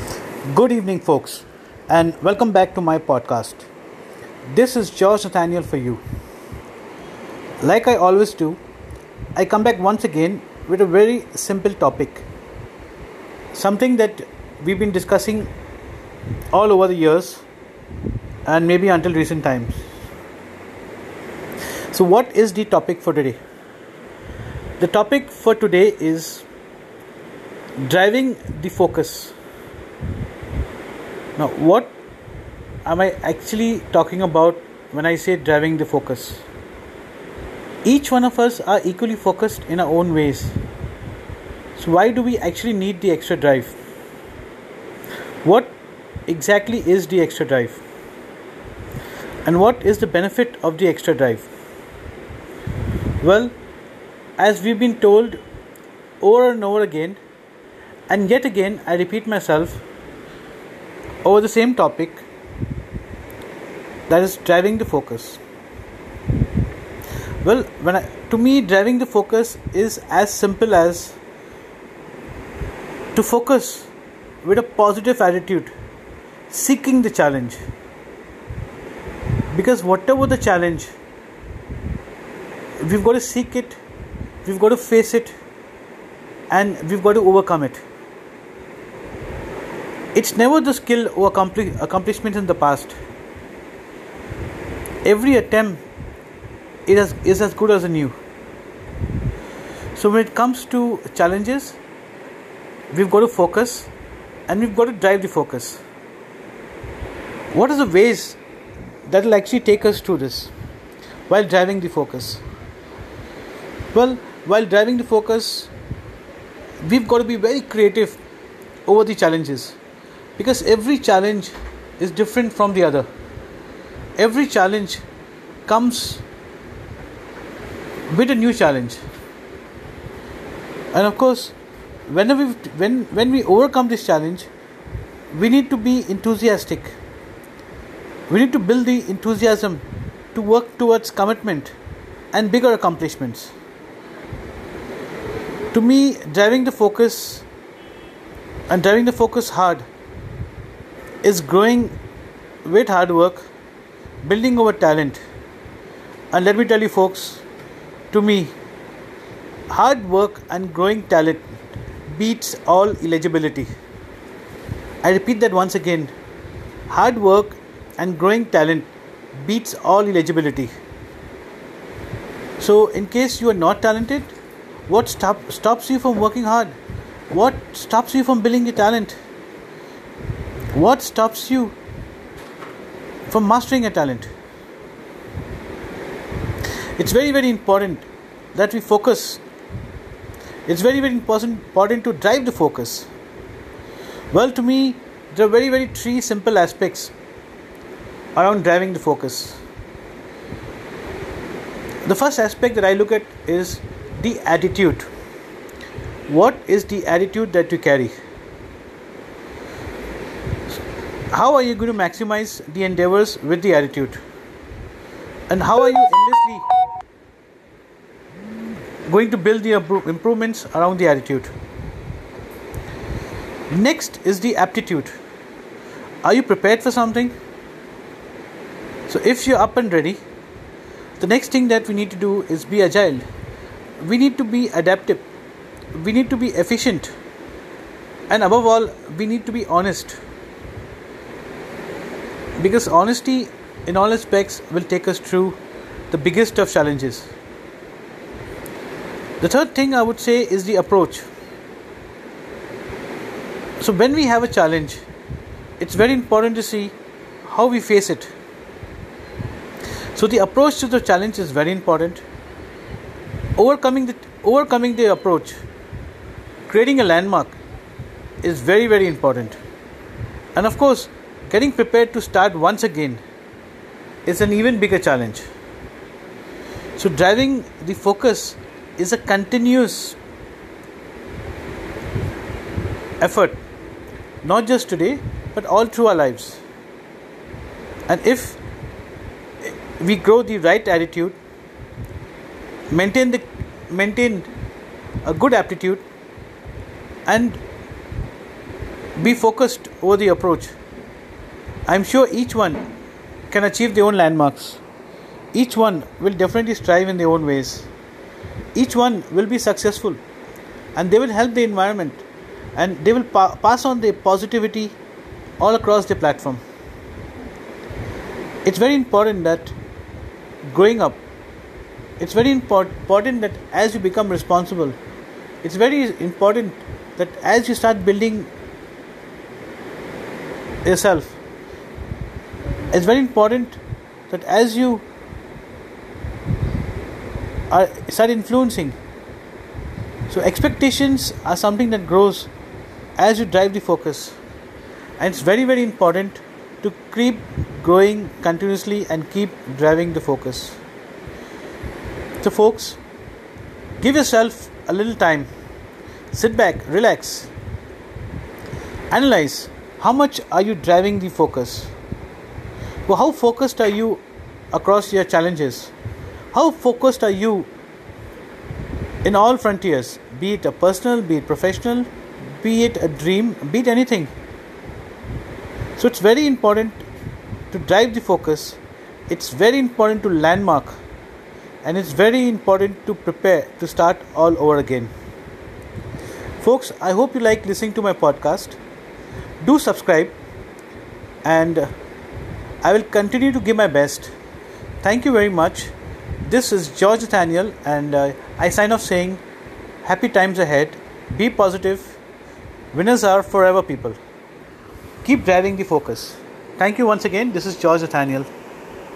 Good evening, folks, and welcome back to my podcast. This is George Nathaniel for you. Like I always do, I come back once again with a very simple topic. Something that we've been discussing all over the years and maybe until recent times. So, what is the topic for today? The topic for today is driving the focus now, what am I actually talking about when I say driving the focus? Each one of us are equally focused in our own ways. So, why do we actually need the extra drive? What exactly is the extra drive? And what is the benefit of the extra drive? Well, as we've been told over and over again, and yet again, I repeat myself over the same topic that is driving the focus. Well when I, to me driving the focus is as simple as to focus with a positive attitude seeking the challenge. Because whatever the challenge we've got to seek it we've got to face it and we've got to overcome it it's never the skill or accomplishment in the past. Every attempt is, is as good as a new. So when it comes to challenges, we've got to focus and we've got to drive the focus. What are the ways that will actually take us to this while driving the focus? Well, while driving the focus, we've got to be very creative over the challenges because every challenge is different from the other. Every challenge comes with a new challenge. And of course, whenever we, when when we overcome this challenge, we need to be enthusiastic. We need to build the enthusiasm to work towards commitment and bigger accomplishments. To me, driving the focus and driving the focus hard is growing with hard work, building over talent. And let me tell you, folks, to me, hard work and growing talent beats all eligibility. I repeat that once again hard work and growing talent beats all eligibility. So, in case you are not talented, what stop, stops you from working hard? What stops you from building your talent? What stops you from mastering a talent? It's very, very important that we focus. It's very, very important, to drive the focus. Well, to me, there are very, very three simple aspects around driving the focus. The first aspect that I look at is the attitude. What is the attitude that you carry? How are you going to maximize the endeavors with the attitude? And how are you endlessly going to build the improvements around the attitude? Next is the aptitude. Are you prepared for something? So if you're up and ready the next thing that we need to do is be agile. We need to be adaptive. We need to be efficient. And above all we need to be honest because honesty in all aspects will take us through the biggest of challenges. The third thing I would say is the approach. So, when we have a challenge, it's very important to see how we face it. So, the approach to the challenge is very important. Overcoming the overcoming the approach, creating a landmark, is very very important. And of course, Getting prepared to start once again is an even bigger challenge. So, driving the focus is a continuous effort, not just today, but all through our lives. And if we grow the right attitude, maintain the maintain a good aptitude, and be focused over the approach. I'm sure each one can achieve their own landmarks. Each one will definitely strive in their own ways. Each one will be successful and they will help the environment and they will pa- pass on their positivity all across the platform. It's very important that growing up, it's very important that as you become responsible, it's very important that as you start building yourself, it's very important that as you are start influencing so expectations are something that grows as you drive the focus. And it's very very important to keep growing continuously and keep driving the focus. So folks give yourself a little time. Sit back relax. Analyze how much are you driving the focus well, how focused are you across your challenges how focused are you in all frontiers, be it a personal, be it professional, be it a dream, be it anything? So it's very important to drive the focus, it's very important to landmark, and it's very important to prepare to start all over again. Folks, I hope you like listening to my podcast. Do subscribe, and I will continue to give my best. Thank you very much. This is George Nathaniel, and uh, I sign off saying, Happy times ahead, be positive, winners are forever people. Keep driving the focus. Thank you once again. This is George Nathaniel.